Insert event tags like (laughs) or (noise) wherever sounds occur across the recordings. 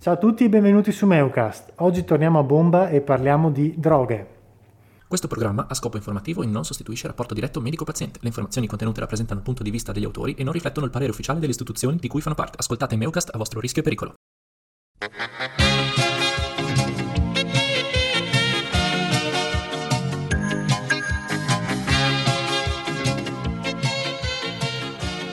Ciao a tutti e benvenuti su Meucast. Oggi torniamo a bomba e parliamo di droghe. Questo programma ha scopo informativo e non sostituisce rapporto diretto medico-paziente. Le informazioni contenute rappresentano il punto di vista degli autori e non riflettono il parere ufficiale delle istituzioni di cui fanno parte. Ascoltate Meucast a vostro rischio e pericolo.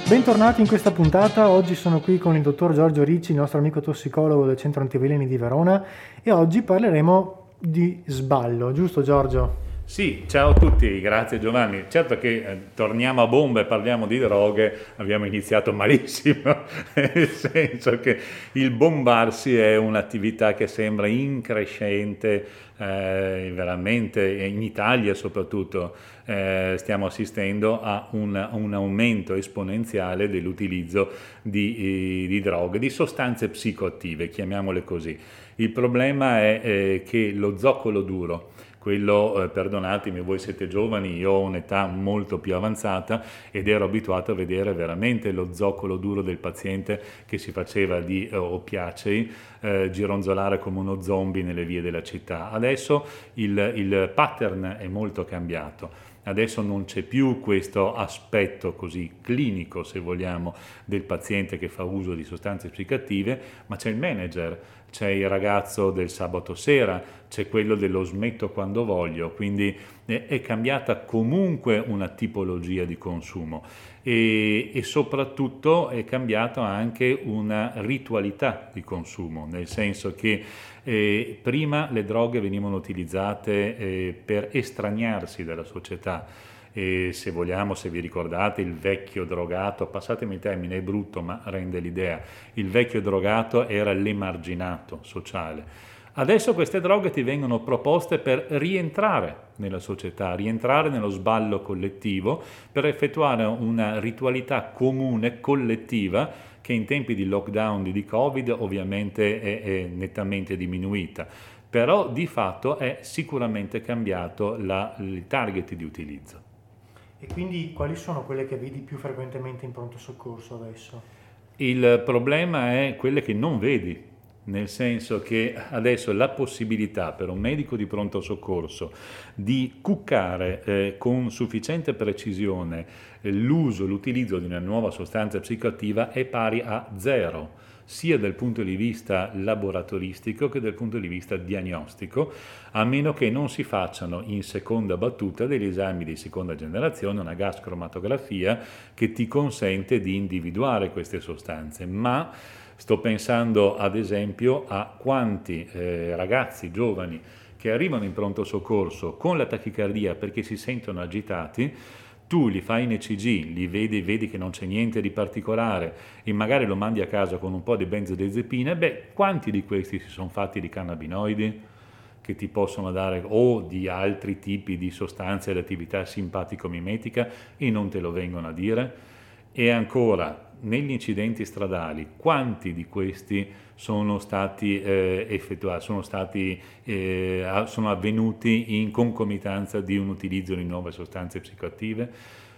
Bentornati in questa puntata, oggi sono qui con il dottor Giorgio Ricci, il nostro amico tossicologo del Centro Antiveleni di Verona e oggi parleremo di sballo, giusto Giorgio? Sì, ciao a tutti, grazie Giovanni. Certo che eh, torniamo a bomba e parliamo di droghe, abbiamo iniziato malissimo, (laughs) nel senso che il bombarsi è un'attività che sembra increscente, eh, veramente in Italia soprattutto eh, stiamo assistendo a un, un, aumento esponenziale dell'utilizzo di, di, droghe, di sostanze psicoattive, chiamiamole così. Il problema è eh, che lo zoccolo duro, quello, eh, perdonatemi, voi siete giovani, io ho un'età molto più avanzata ed ero abituato a vedere veramente lo zoccolo duro del paziente che si faceva di eh, oppiacei eh, gironzolare come uno zombie nelle vie della città. Adesso il, il pattern è molto cambiato. Adesso non c'è più questo aspetto così clinico, se vogliamo, del paziente che fa uso di sostanze psicoattive, ma c'è il manager, c'è il ragazzo del sabato sera, c'è quello dello smetto quando voglio, quindi è cambiata comunque una tipologia di consumo e, e soprattutto è cambiata anche una ritualità di consumo, nel senso che eh, prima le droghe venivano utilizzate eh, per estraniarsi dalla società. E se vogliamo, se vi ricordate, il vecchio drogato, passatemi il termine, è brutto ma rende l'idea, il vecchio drogato era l'emarginato sociale. Adesso queste droghe ti vengono proposte per rientrare nella società, rientrare nello sballo collettivo, per effettuare una ritualità comune, collettiva, che in tempi di lockdown di Covid ovviamente è, è nettamente diminuita, però di fatto è sicuramente cambiato la, il target di utilizzo. E quindi quali sono quelle che vedi più frequentemente in pronto soccorso adesso? Il problema è quelle che non vedi nel senso che adesso la possibilità per un medico di pronto soccorso di cuccare eh, con sufficiente precisione eh, l'uso, l'utilizzo di una nuova sostanza psicoattiva è pari a zero sia dal punto di vista laboratoristico che dal punto di vista diagnostico, a meno che non si facciano in seconda battuta degli esami di seconda generazione, una gas cromatografia che ti consente di individuare queste sostanze, ma Sto pensando ad esempio a quanti eh, ragazzi giovani che arrivano in pronto soccorso con la tachicardia perché si sentono agitati, tu li fai in ECG, li vedi, vedi che non c'è niente di particolare e magari lo mandi a casa con un po' di benzodiazepine, beh, quanti di questi si sono fatti di cannabinoidi che ti possono dare o di altri tipi di sostanze ad attività simpatico-mimetica e non te lo vengono a dire? E ancora, negli incidenti stradali, quanti di questi sono stati eh, effettuati, sono, stati, eh, sono avvenuti in concomitanza di un utilizzo di nuove sostanze psicoattive?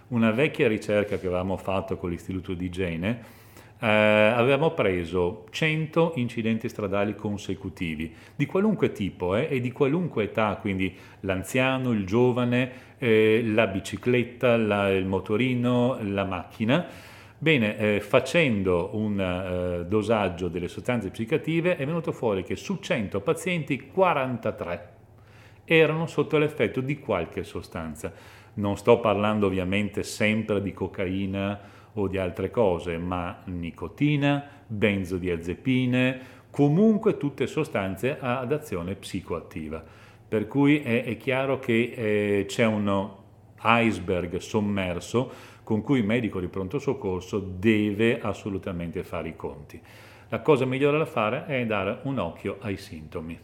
Una vecchia ricerca che avevamo fatto con l'Istituto di Igiene eh, avevamo preso 100 incidenti stradali consecutivi, di qualunque tipo eh, e di qualunque età, quindi l'anziano, il giovane, eh, la bicicletta, la, il motorino, la macchina, Bene, eh, facendo un eh, dosaggio delle sostanze psicative è venuto fuori che su 100 pazienti 43 erano sotto l'effetto di qualche sostanza. Non sto parlando ovviamente sempre di cocaina o di altre cose, ma nicotina, benzodiazepine, comunque tutte sostanze ad azione psicoattiva. Per cui è, è chiaro che eh, c'è un iceberg sommerso con cui il medico di pronto soccorso deve assolutamente fare i conti. La cosa migliore da fare è dare un occhio ai sintomi.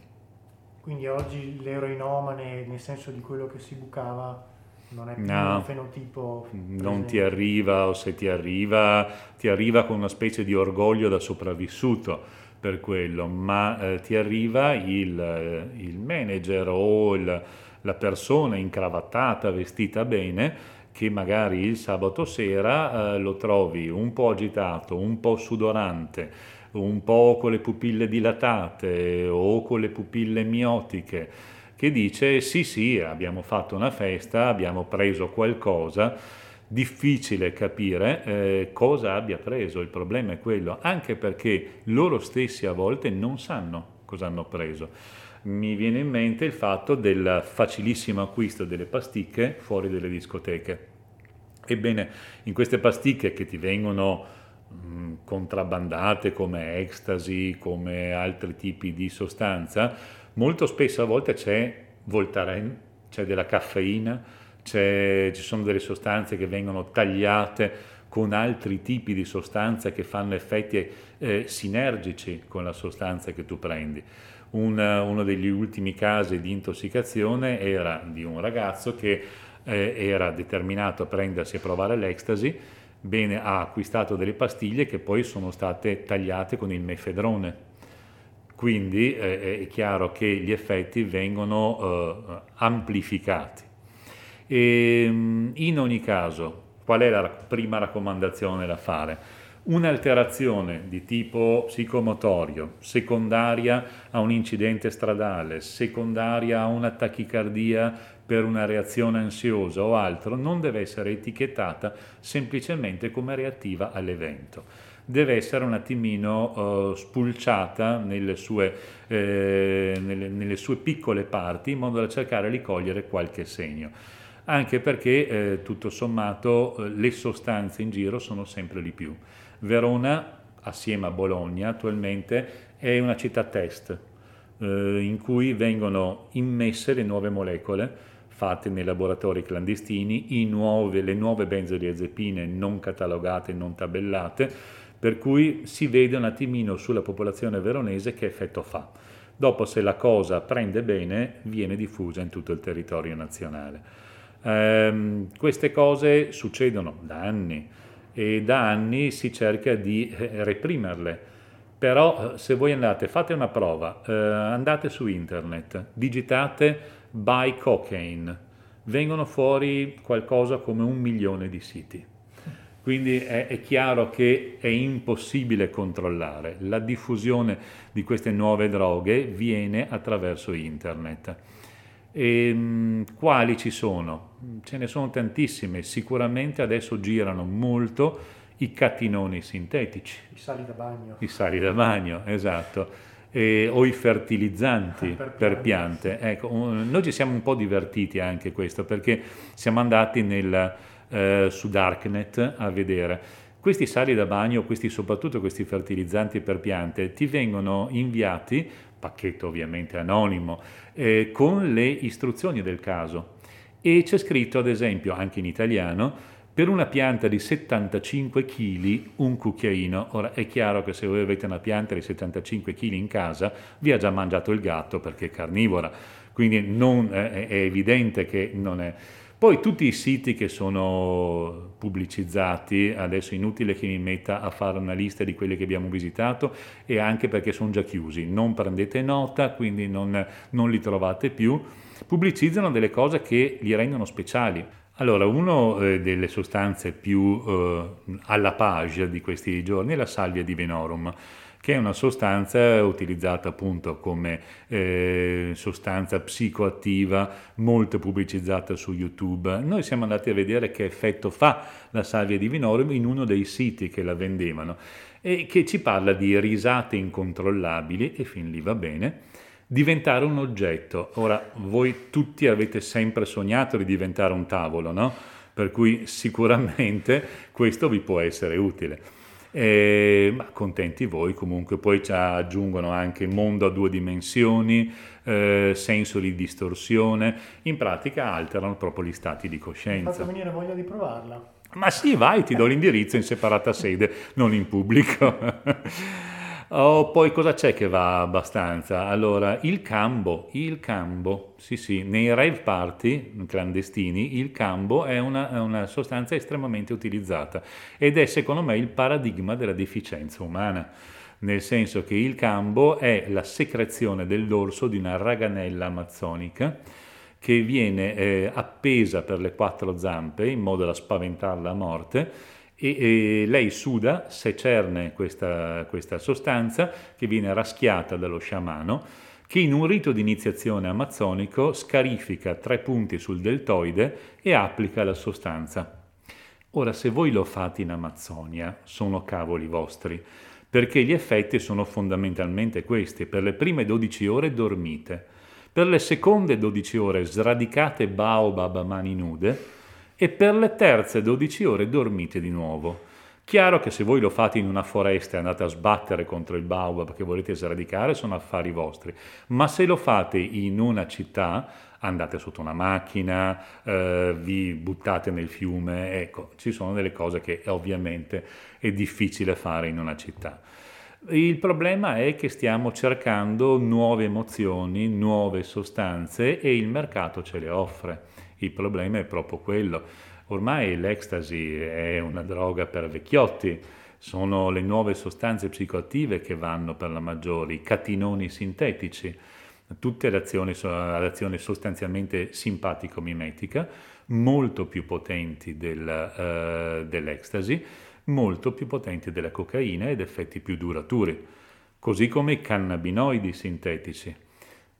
Quindi oggi l'eroinomane, nel senso di quello che si bucava, non è più no, un fenotipo. Non ti arriva o se ti arriva, ti arriva con una specie di orgoglio da sopravvissuto per quello, ma eh, ti arriva il, eh, il manager o il, la persona incravattata, vestita bene, che magari il sabato sera eh, lo trovi un po' agitato, un po' sudorante, un po' con le pupille dilatate o con le pupille miotiche, che dice sì sì abbiamo fatto una festa, abbiamo preso qualcosa, difficile capire eh, cosa abbia preso, il problema è quello, anche perché loro stessi a volte non sanno cosa hanno preso. Mi viene in mente il fatto del facilissimo acquisto delle pasticche fuori dalle discoteche. Ebbene, in queste pasticche che ti vengono mh, contrabbandate come ecstasy, come altri tipi di sostanza, molto spesso a volte c'è Voltaren, c'è della caffeina, ci sono delle sostanze che vengono tagliate con altri tipi di sostanze che fanno effetti eh, sinergici con la sostanza che tu prendi. Un, uno degli ultimi casi di intossicazione era di un ragazzo che eh, era determinato a prendersi e provare l'ecstasy, bene, ha acquistato delle pastiglie che poi sono state tagliate con il mefedrone. Quindi eh, è chiaro che gli effetti vengono eh, amplificati. E, ehm, in ogni caso, qual è la prima raccomandazione da fare? Un'alterazione di tipo psicomotorio, secondaria a un incidente stradale, secondaria a una tachicardia per una reazione ansiosa o altro, non deve essere etichettata semplicemente come reattiva all'evento. Deve essere un attimino uh, spulciata nelle sue, eh, nelle, nelle sue piccole parti in modo da cercare di cogliere qualche segno anche perché eh, tutto sommato eh, le sostanze in giro sono sempre di più. Verona, assieme a Bologna, attualmente è una città test eh, in cui vengono immesse le nuove molecole fatte nei laboratori clandestini, nuove, le nuove benzodiazepine non catalogate, non tabellate, per cui si vede un attimino sulla popolazione veronese che effetto fa. Dopo se la cosa prende bene viene diffusa in tutto il territorio nazionale. Eh, queste cose succedono da anni e da anni si cerca di eh, reprimerle. Però eh, se voi andate, fate una prova, eh, andate su internet, digitate buy cocaine, vengono fuori qualcosa come un milione di siti. Quindi è, è, chiaro che è impossibile controllare. La diffusione di queste nuove droghe viene attraverso internet. E, ehm, quali ci sono? Ce ne sono tantissime, sicuramente adesso girano molto i cattinoni sintetici. I sali da bagno. I sali da bagno, esatto. E, o i fertilizzanti per, per piante. Ecco, noi ci siamo un po' divertiti anche questo perché siamo andati nel, eh, su Darknet a vedere. Questi sali da bagno, questi, soprattutto questi fertilizzanti per piante, ti vengono inviati pacchetto ovviamente anonimo, eh, con le istruzioni del caso. E c'è scritto, ad esempio, anche in italiano, per una pianta di 75 kg un cucchiaino. Ora è chiaro che se voi avete una pianta di 75 kg in casa, vi ha già mangiato il gatto perché è carnivora, quindi non, eh, è evidente che non è poi tutti i siti che sono pubblicizzati, adesso è inutile che mi metta a fare una lista di quelli che abbiamo visitato e anche perché sono già chiusi, non prendete nota, quindi non, non li trovate più, pubblicizzano delle cose che li rendono speciali. Allora, una eh, delle sostanze più eh, alla page di questi giorni è la salvia di Venorum che è una sostanza utilizzata appunto come eh, sostanza psicoattiva, molto pubblicizzata su YouTube. Noi siamo andati a vedere che effetto fa la salvia di Vinorum in uno dei siti che la vendevano e che ci parla di risate incontrollabili, e fin lì va bene, diventare un oggetto. Ora, voi tutti avete sempre sognato di diventare un tavolo, no? Per cui sicuramente questo vi può essere utile. Eh, ma contenti voi comunque, poi ci aggiungono anche mondo a due dimensioni, eh, senso di distorsione, in pratica alterano proprio gli stati di coscienza. Mi fatto venire voglia di provarla. Ma sì, vai, ti do l'indirizzo in separata sede, non in pubblico. (laughs) Oh, poi cosa c'è che va abbastanza? Allora, il cambo, il cambo, sì sì, nei rave party clandestini il cambo è una, è una sostanza estremamente utilizzata ed è secondo me il paradigma della deficienza umana nel senso che il cambo è la secrezione del dorso di una raganella amazzonica che viene eh, appesa per le quattro zampe in modo da spaventarla a morte e, e lei suda, secerne questa, questa sostanza che viene raschiata dallo sciamano che in un rito di iniziazione amazzonico scarifica tre punti sul deltoide e applica la sostanza. Ora, se voi lo fate in Amazzonia, sono cavoli vostri, perché gli effetti sono fondamentalmente questi. Per le prime 12 ore dormite, per le seconde 12 ore sradicate baobab a mani nude e per le terze 12 ore dormite di nuovo. Chiaro che se voi lo fate in una foresta e andate a sbattere contro il baobab che volete sradicare sono affari vostri, ma se lo fate in una città andate sotto una macchina, eh, vi buttate nel fiume, ecco, ci sono delle cose che ovviamente è difficile fare in una città. Il problema è che stiamo cercando nuove emozioni, nuove sostanze e il mercato ce le offre. Il problema è proprio quello. Ormai l'ecstasy è una droga per vecchiotti, sono le nuove sostanze psicoattive che vanno per la maggiore, i catinoni sintetici, tutte ad azione, ad sostanzialmente simpatico-mimetica, molto più potenti del, uh, dell'ecstasy, molto più potenti della cocaina ed effetti più duraturi, così come i cannabinoidi sintetici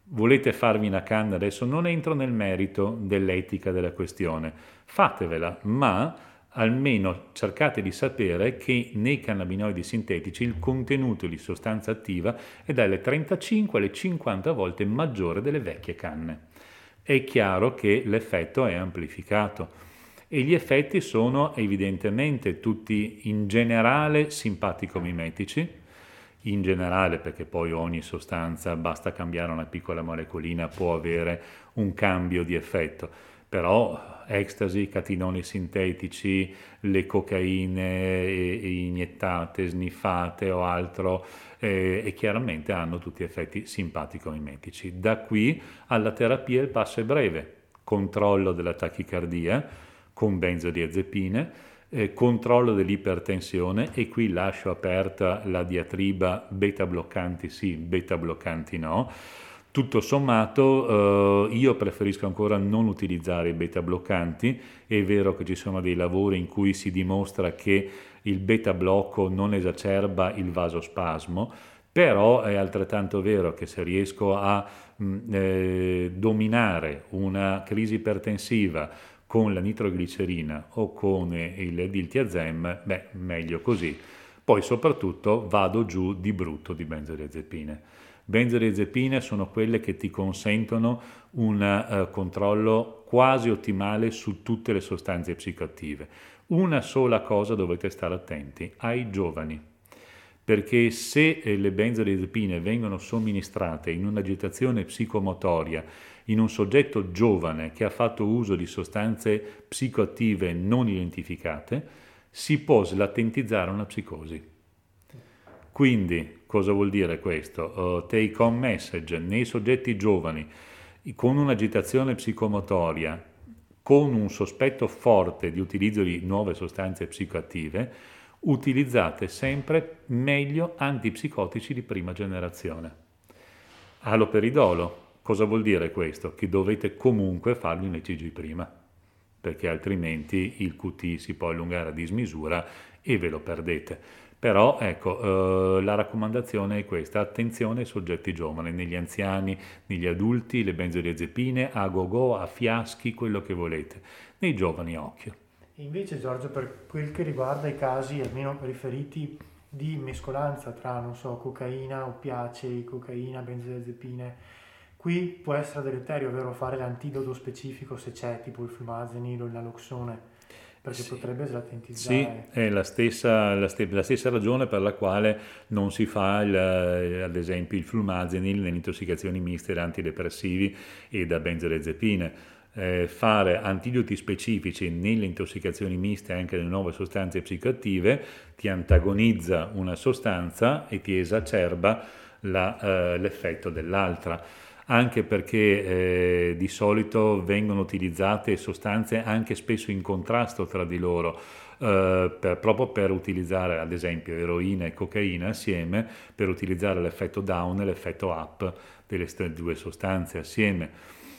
volete farvi una canna, adesso? Non entro nel merito dell'etica della questione, fatevela, ma almeno cercate di sapere che nei cannabinoidi sintetici il contenuto di sostanza attiva è dalle 35 alle 50 volte maggiore delle vecchie canne. È chiaro che l'effetto è amplificato. E gli effetti sono evidentemente tutti in generale simpatico-mimetici, in generale, perché poi ogni sostanza, basta cambiare una piccola molecolina, può avere un cambio di effetto, però ecstasy, catinoni sintetici, le cocaine iniettate, sniffate o altro, eh, e chiaramente hanno tutti effetti simpatico-mimetici. Da qui alla terapia il passo è breve, controllo della tachicardia con benzodiazepine, eh, controllo dell'ipertensione e qui lascio aperta la diatriba beta bloccanti sì, beta bloccanti no. Tutto sommato eh, io preferisco ancora non utilizzare i beta bloccanti, è vero che ci sono dei lavori in cui si dimostra che il beta blocco non esacerba il vasospasmo, però è altrettanto vero che se riesco a mh, mm, eh, dominare una crisi ipertensiva con la nitroglicerina o con il diltiazem, beh, meglio così. Poi soprattutto vado giù di brutto di benzodiazepine. Benzodiazepine sono quelle che ti consentono un uh, controllo quasi ottimale su tutte le sostanze psicoattive. Una sola cosa dovete stare attenti, ai giovani, perché se eh, le benzodiazepine vengono somministrate in un'agitazione psicomotoria in un soggetto giovane che ha fatto uso di sostanze psicoattive non identificate, si può slatentizzare una psicosi. Quindi, cosa vuol dire questo? Uh, take home message nei soggetti giovani con un'agitazione psicomotoria, con un sospetto forte di utilizzo di nuove sostanze psicoattive, utilizzate sempre meglio antipsicotici di prima generazione. Aloperidolo, Cosa vuol dire questo? Che dovete comunque fargli un ECG prima, perché altrimenti il QT si può allungare a dismisura e ve lo perdete. Però ecco, eh, la raccomandazione è questa, attenzione ai soggetti giovani, negli anziani, negli adulti, le benzodiazepine, a go-go, a fiaschi, quello che volete. Nei giovani occhio. Invece Giorgio, per quel che riguarda i casi almeno riferiti di mescolanza tra, non so, cocaina, oppiacei, cocaina, benzodiazepine, Qui può essere deleterio, ovvero fare l'antidoto specifico se c'è, tipo il flumazenil o il naloxone, perché sì. potrebbe slatentizzare. Sì, è la stessa, la, st- la stessa, ragione per la quale non si fa, il, ad esempio, il flumazenil nelle intossicazioni miste da antidepressivi e da benzodiazepine. Eh, fare antidoti specifici nelle intossicazioni miste anche nelle nuove sostanze psicoattive ti antagonizza una sostanza e ti esacerba la, eh, l'effetto dell'altra anche perché eh, di solito vengono utilizzate sostanze anche spesso in contrasto tra di loro. Uh, per, proprio per utilizzare ad esempio eroina e cocaina assieme, per utilizzare l'effetto down e l'effetto up delle due sostanze assieme.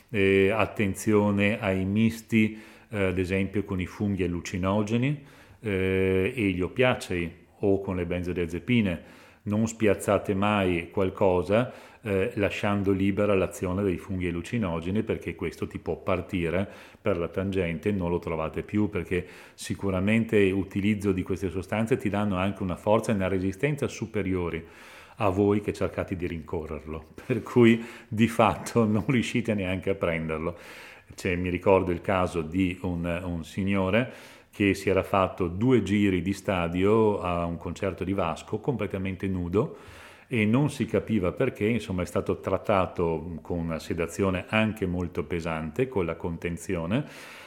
E attenzione ai misti, uh, ad esempio con i funghi allucinogeni, eh, e gli oppiacei o con le benzodiazepine non spiazzate mai qualcosa eh, lasciando libera l'azione dei funghi allucinogeni perché questo ti può partire per la tangente e non lo trovate più perché sicuramente l'utilizzo di queste sostanze ti danno anche una forza e una resistenza superiori a voi che cercate di rincorrerlo, (laughs) per cui di fatto (laughs) non riuscite neanche a prenderlo. Cioè, mi ricordo il caso di un, un signore che si era fatto due giri di stadio a un concerto di Vasco completamente nudo e non si capiva perché, insomma è stato trattato con una sedazione anche molto pesante, con la contenzione.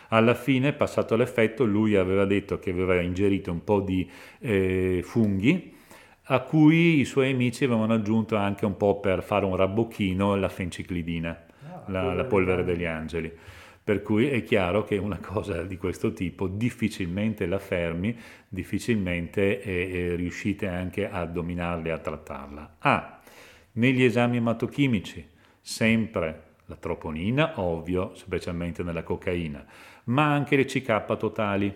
Alla fine, passato l'effetto, lui aveva detto che aveva ingerito un po' di eh, funghi a cui i suoi amici avevano aggiunto anche un po' per fare un rabbocchino la fenciclidina, ah, la, la polvere degli angeli. Per cui è chiaro che una cosa di questo tipo difficilmente la fermi, difficilmente eh, riuscite anche a dominarla e a trattarla. Ah, negli esami ematochimici, sempre la troponina, ovvio, specialmente nella cocaina, ma anche le CK totali,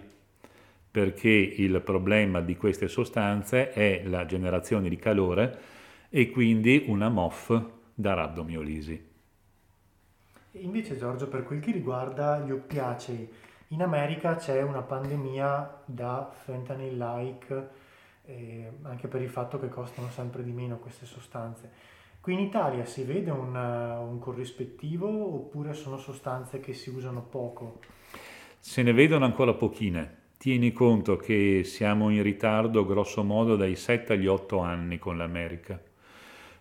perché il problema di queste sostanze è la generazione di calore e quindi una MOF da rabdomiolisi. Invece Giorgio, per quel che riguarda gli oppiacei, in America c'è una pandemia da fentanyl-like, eh, anche per il fatto che costano sempre di meno queste sostanze. Qui in Italia si vede un, un corrispettivo oppure sono sostanze che si usano poco? Se ne vedono ancora pochine. Tieni conto che siamo in ritardo grosso modo dai 7 agli 8 anni con l'America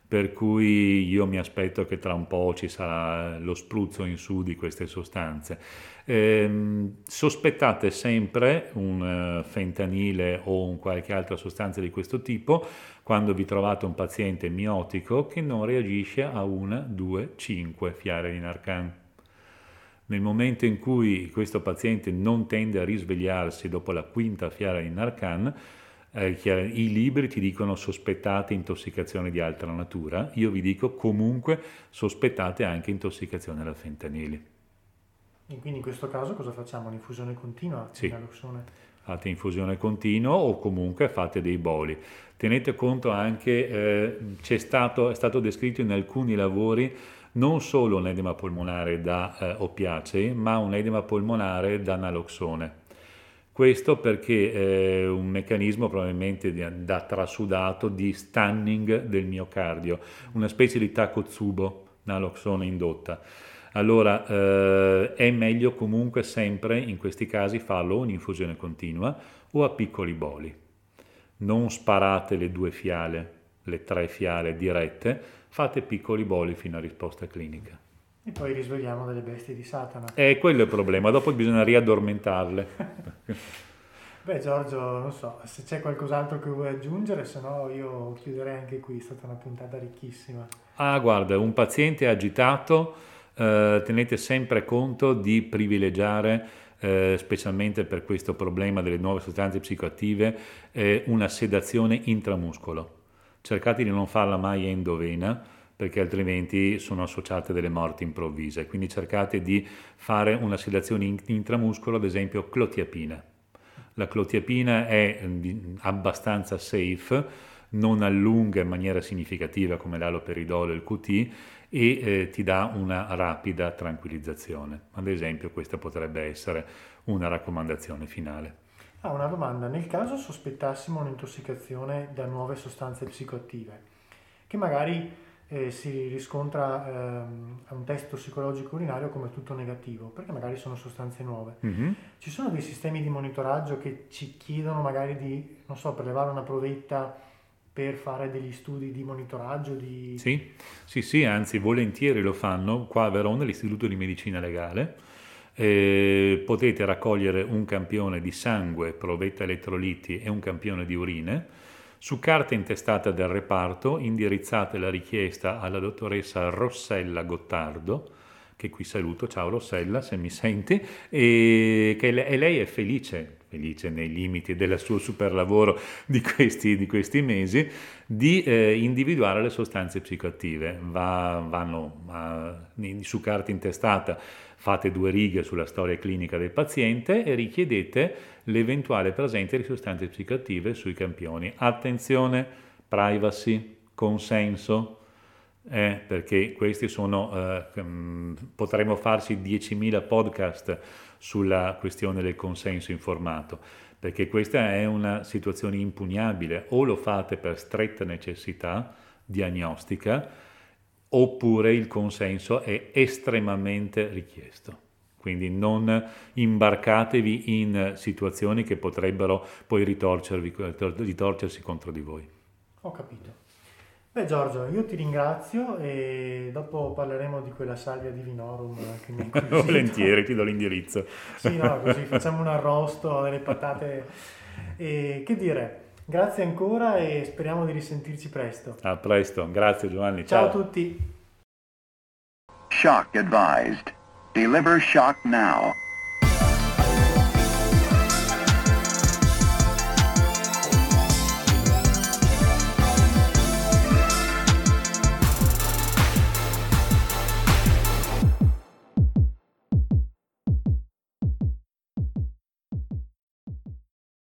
per cui io mi aspetto che tra un po' ci sarà lo spruzzo in su di queste sostanze. Eh, sospettate sempre un uh, fentanile o un qualche altra sostanza di questo tipo quando vi trovate un paziente miotico che non reagisce a una, due, cinque fiale di Narcan. Nel momento in cui questo paziente non tende a risvegliarsi dopo la quinta fiala di Narcan, eh, i libri ti dicono sospettate intossicazioni di altra natura, io vi dico comunque sospettate anche intossicazione alla fentanili. E quindi in questo caso cosa facciamo? Un'infusione continua? Sì. Fate infusione continua o comunque fate dei boli. Tenete conto anche, eh, c'è stato, è stato descritto in alcuni lavori non solo un edema polmonare da eh, oppiacei, ma un edema polmonare da naloxone questo perché è un meccanismo probabilmente da trasudato di stunning del miocardio, una specie di Takotsubo, naloxone indotta. Allora eh, è meglio comunque sempre in questi casi farlo in infusione continua o a piccoli boli. Non sparate le due fiale, le tre fiale dirette, fate piccoli boli fino a risposta clinica. E poi risvegliamo delle bestie di Satana. E quello è il problema, dopo bisogna riaddormentarle. (laughs) Beh Giorgio, non so, se c'è qualcos'altro che vuoi aggiungere, se no io chiuderei anche qui, è stata una puntata ricchissima. Ah guarda, un paziente agitato, eh, tenete sempre conto di privilegiare, eh, specialmente per questo problema delle nuove sostanze psicoattive, eh, una sedazione intramuscolo. Cercate di non farla mai endovena, perché altrimenti sono associate delle morti improvvise. Quindi cercate di fare una sedazione intramuscolo, ad esempio clotiapina. La clotiapina è mm, abbastanza safe, non allunga in maniera significativa come l'aloperidolo e il QT e eh, ti dà una rapida tranquillizzazione. Ad esempio questa potrebbe essere una raccomandazione finale. Ah, una domanda. Nel caso sospettassimo un'intossicazione da nuove sostanze psicoattive, che magari eh, si riscontra ehm, un test psicologico urinario come tutto negativo, perché magari sono sostanze nuove. Mm-hmm. Ci sono dei sistemi di monitoraggio che ci chiedono magari di, non so, prelevare una provetta per fare degli studi di monitoraggio? Di... Sì, sì, sì, anzi volentieri lo fanno qua a Verona, l'Istituto di Medicina Legale. Eh, potete raccogliere un campione di sangue, provetta elettroliti e un campione di urine su carta intestata del reparto indirizzate la richiesta alla dottoressa Rossella Gottardo, che qui saluto, ciao Rossella se mi senti, e, che, e lei è felice, felice nei limiti del suo superlavoro di questi, di questi mesi, di eh, individuare le sostanze psicoattive. Va, vanno a, su carta intestata, fate due righe sulla storia clinica del paziente e richiedete l'eventuale presenza di sostanze psicoattive sui campioni. Attenzione, privacy, consenso, eh, perché questi sono, eh, mm, potremmo farci 10.000 podcast sulla questione del consenso informato, perché questa è una situazione impugnabile, o lo fate per stretta necessità diagnostica, oppure il consenso è estremamente richiesto. Quindi non imbarcatevi in situazioni che potrebbero poi ritorcersi contro di voi. Ho capito. Beh Giorgio, io ti ringrazio e dopo parleremo di quella salvia di Vinorum che mi ha (laughs) Volentieri, ti do l'indirizzo. sì, no, così facciamo un arrosto, delle patate. E che dire, grazie ancora e speriamo di risentirci presto. A presto, grazie Giovanni. Ciao, Ciao a tutti. Shock advised. Deliver shock now.